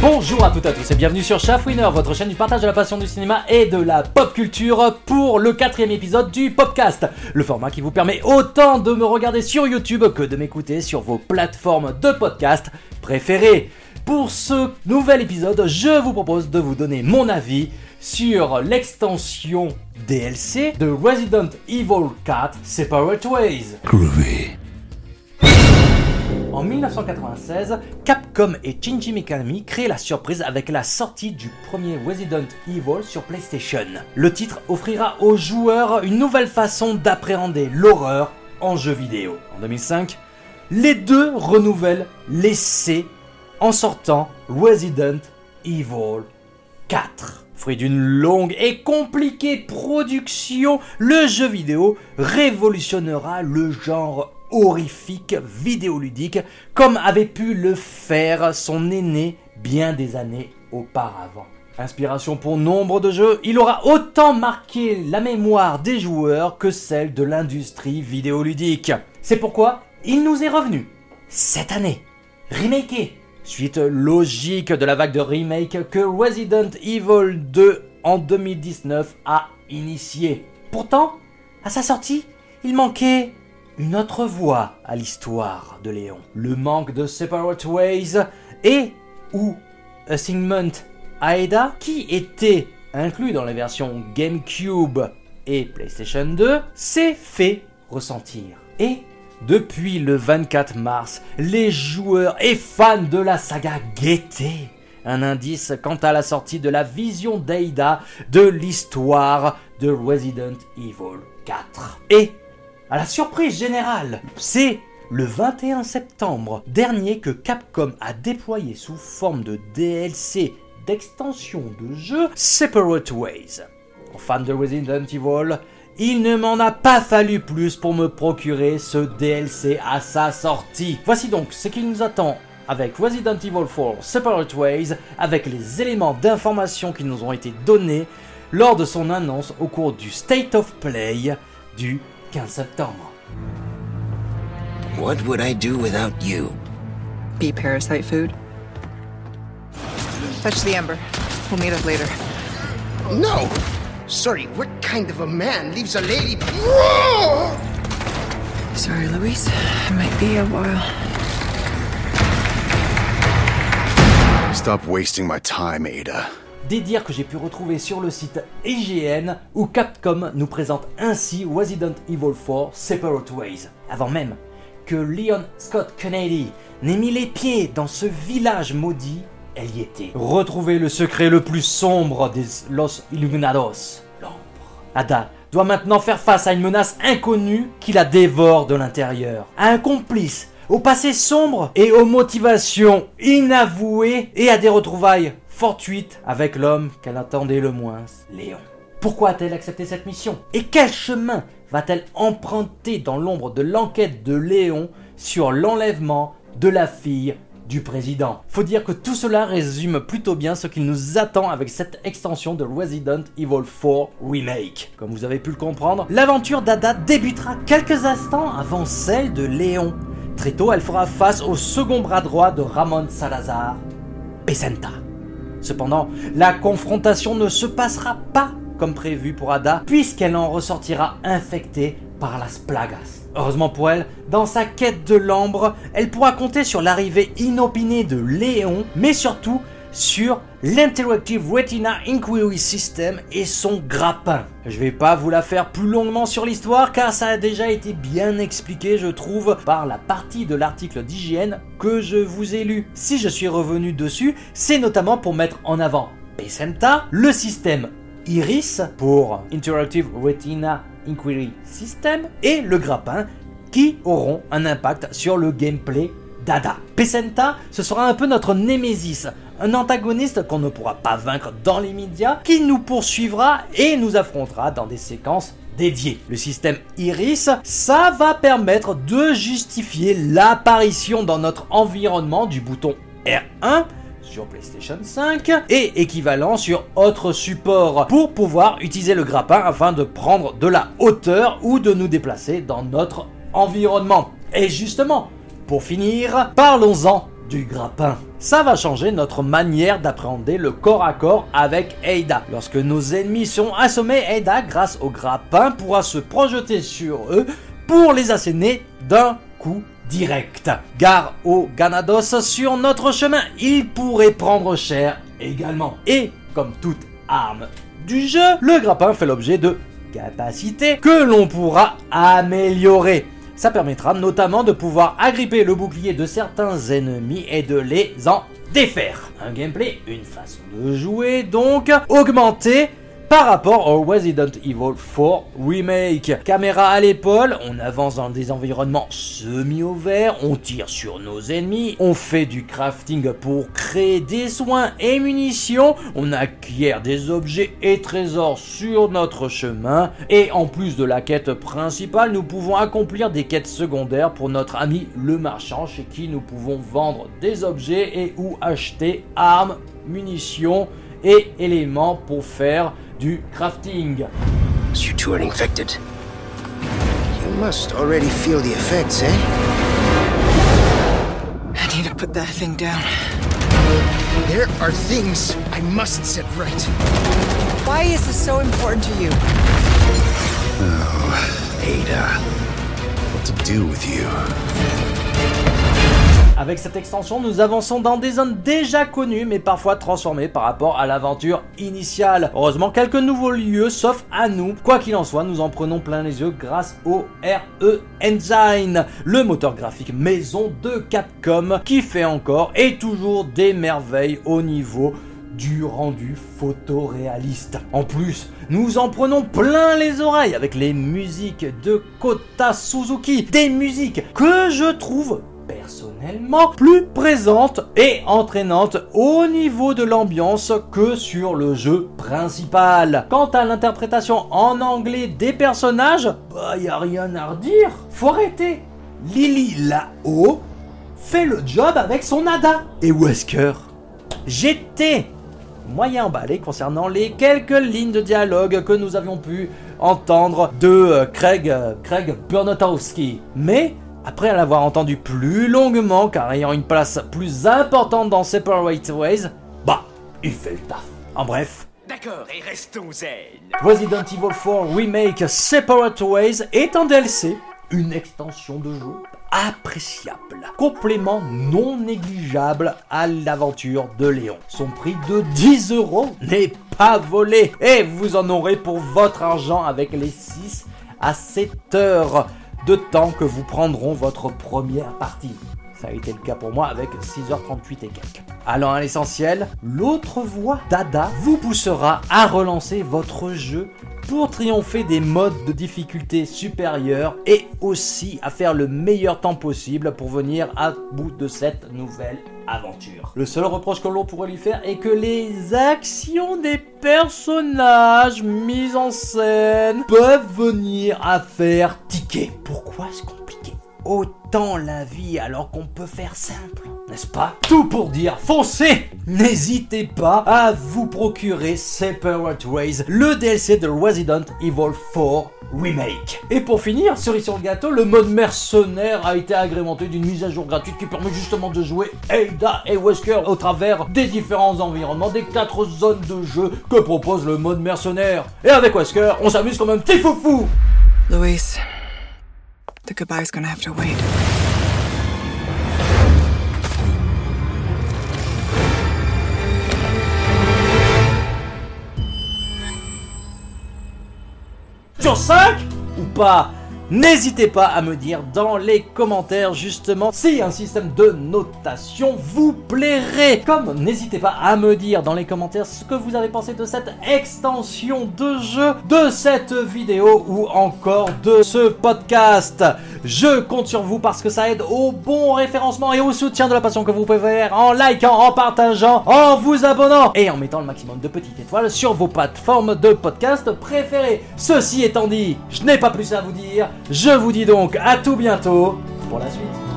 Bonjour à toutes et à tous et bienvenue sur Shaftwinner, votre chaîne du partage de la passion du cinéma et de la pop culture pour le quatrième épisode du Popcast, le format qui vous permet autant de me regarder sur YouTube que de m'écouter sur vos plateformes de podcast préférées. Pour ce nouvel épisode, je vous propose de vous donner mon avis sur l'extension DLC de Resident Evil 4 Separate Ways. En 1996, Capcom et Shinji Mikami créent la surprise avec la sortie du premier Resident Evil sur PlayStation. Le titre offrira aux joueurs une nouvelle façon d'appréhender l'horreur en jeu vidéo. En 2005, les deux renouvellent l'essai en sortant Resident Evil 4. Fruit d'une longue et compliquée production, le jeu vidéo révolutionnera le genre horrifique vidéoludique comme avait pu le faire son aîné bien des années auparavant. Inspiration pour nombre de jeux, il aura autant marqué la mémoire des joueurs que celle de l'industrie vidéoludique. C'est pourquoi il nous est revenu cette année, remaké, suite logique de la vague de remake que Resident Evil 2 en 2019 a initié. Pourtant, à sa sortie, il manquait une autre voie à l'histoire de Léon. Le manque de Separate Ways et ou Assignment Aeda, qui était inclus dans les versions GameCube et PlayStation 2, s'est fait ressentir. Et depuis le 24 mars, les joueurs et fans de la saga guettaient un indice quant à la sortie de la vision d'Aida de l'histoire de Resident Evil 4. Et à la surprise générale, c'est le 21 septembre dernier que Capcom a déployé sous forme de DLC d'extension de jeu Separate Ways. En fan de Resident Evil, il ne m'en a pas fallu plus pour me procurer ce DLC à sa sortie. Voici donc ce qui nous attend avec Resident Evil 4 Separate Ways, avec les éléments d'information qui nous ont été donnés lors de son annonce au cours du State of Play du 15 septembre. What would I do without you? Be parasite food. Fetch the ember. We'll meet up later. No! Sorry, what kind of a man leaves a lady. Sorry, Luis. It might be a while. Stop wasting my time, Ada. Des dires que j'ai pu retrouver sur le site IGN où Capcom nous présente ainsi Resident Evil 4 Separate Ways. Avant même que Leon Scott Kennedy n'ait mis les pieds dans ce village maudit, elle y était. Retrouver le secret le plus sombre des Los Illuminados, l'ombre. Ada doit maintenant faire face à une menace inconnue qui la dévore de l'intérieur. À un complice au passé sombre et aux motivations inavouées et à des retrouvailles fortuites avec l'homme qu'elle attendait le moins, Léon. Pourquoi a-t-elle accepté cette mission? Et quel chemin va-t-elle emprunter dans l'ombre de l'enquête de Léon sur l'enlèvement de la fille du président? Faut dire que tout cela résume plutôt bien ce qui nous attend avec cette extension de Resident Evil 4 Remake. Comme vous avez pu le comprendre, l'aventure d'Ada débutera quelques instants avant celle de Léon. Très tôt, elle fera face au second bras droit de Ramon Salazar, Pesenta. Cependant, la confrontation ne se passera pas comme prévu pour Ada, puisqu'elle en ressortira infectée par las plagas. Heureusement pour elle, dans sa quête de l'ambre, elle pourra compter sur l'arrivée inopinée de Léon, mais surtout sur l'Interactive Retina Inquiry System et son grappin. Je vais pas vous la faire plus longuement sur l'histoire car ça a déjà été bien expliqué je trouve par la partie de l'article d'hygiène que je vous ai lu. Si je suis revenu dessus, c'est notamment pour mettre en avant Pesenta, le système Iris pour Interactive Retina Inquiry System et le grappin qui auront un impact sur le gameplay d'Ada. Pesenta, ce sera un peu notre némésis, un antagoniste qu'on ne pourra pas vaincre dans les médias, qui nous poursuivra et nous affrontera dans des séquences dédiées. Le système Iris, ça va permettre de justifier l'apparition dans notre environnement du bouton R1 sur PlayStation 5 et équivalent sur autre support pour pouvoir utiliser le grappin afin de prendre de la hauteur ou de nous déplacer dans notre environnement. Et justement, pour finir, parlons-en du grappin. Ça va changer notre manière d'appréhender le corps à corps avec Ada. Lorsque nos ennemis sont assommés, Ada, grâce au grappin, pourra se projeter sur eux pour les asséner d'un coup direct. Gare au Ganados sur notre chemin, il pourrait prendre cher également. Et comme toute arme du jeu, le grappin fait l'objet de capacités que l'on pourra améliorer. Ça permettra notamment de pouvoir agripper le bouclier de certains ennemis et de les en défaire. Un gameplay, une façon de jouer donc augmentée par rapport au Resident Evil 4 Remake. Caméra à l'épaule, on avance dans des environnements semi-ouverts, on tire sur nos ennemis, on fait du crafting pour créer des soins et munitions, on acquiert des objets et trésors sur notre chemin, et en plus de la quête principale, nous pouvons accomplir des quêtes secondaires pour notre ami le marchand chez qui nous pouvons vendre des objets et ou acheter armes, munitions et éléments pour faire du crafting. You two are infected. You must already feel the effects, eh? I need to put that thing down. There are things I must set right. Why is this so important to you? Oh, Ada. What to do with you? Avec cette extension, nous avançons dans des zones déjà connues mais parfois transformées par rapport à l'aventure initiale. Heureusement, quelques nouveaux lieux s'offrent à nous. Quoi qu'il en soit, nous en prenons plein les yeux grâce au RE Engine, le moteur graphique maison de Capcom qui fait encore et toujours des merveilles au niveau du rendu photoréaliste. En plus, nous en prenons plein les oreilles avec les musiques de Kota Suzuki, des musiques que je trouve personnellement plus présentes et entraînantes au niveau de l'ambiance que sur le jeu principal. Quant à l'interprétation en anglais des personnages, bah y a rien à redire. Faut arrêter. Lily là-haut fait le job avec son nada. Et Wesker J'étais moyen emballé concernant les quelques lignes de dialogue que nous avions pu entendre de euh, Craig, euh, Craig Burnotowski. Mais après l'avoir entendu plus longuement, car ayant une place plus importante dans Separate Ways, bah, il fait le taf. En bref, D'accord, et restons zen. Resident Evil 4 Remake Separate Ways est un DLC, une extension de jeu appréciable, complément non négligeable à l'aventure de Léon. Son prix de 10 euros n'est pas volé et vous en aurez pour votre argent avec les 6 à 7 heures de temps que vous prendront votre première partie. Ça a été le cas pour moi avec 6h38 et quelques. Allant à l'essentiel, l'autre voie, Dada, vous poussera à relancer votre jeu pour triompher des modes de difficulté supérieurs et aussi à faire le meilleur temps possible pour venir à bout de cette nouvelle aventure. Le seul reproche que l'on pourrait lui faire est que les actions des personnages mis en scène peuvent venir à faire Pourquoi se compliquer autant la vie alors qu'on peut faire simple, n'est-ce pas? Tout pour dire, foncez N'hésitez pas à vous procurer Separate Ways, le DLC de Resident Evil 4 Remake. Et pour finir, cerise sur le gâteau, le mode mercenaire a été agrémenté d'une mise à jour gratuite qui permet justement de jouer Ada et Wesker au travers des différents environnements des quatre zones de jeu que propose le mode mercenaire. Et avec Wesker, on s'amuse comme un petit foufou Luis, the goodbye's gonna have to wait. sur 5 ou pas N'hésitez pas à me dire dans les commentaires justement si un système de notation vous plairait. Comme n'hésitez pas à me dire dans les commentaires ce que vous avez pensé de cette extension de jeu, de cette vidéo ou encore de ce podcast. Je compte sur vous parce que ça aide au bon référencement et au soutien de la passion que vous pouvez faire en likant, en partageant, en vous abonnant et en mettant le maximum de petites étoiles sur vos plateformes de podcast préférées. Ceci étant dit, je n'ai pas plus à vous dire. Je vous dis donc à tout bientôt pour la suite.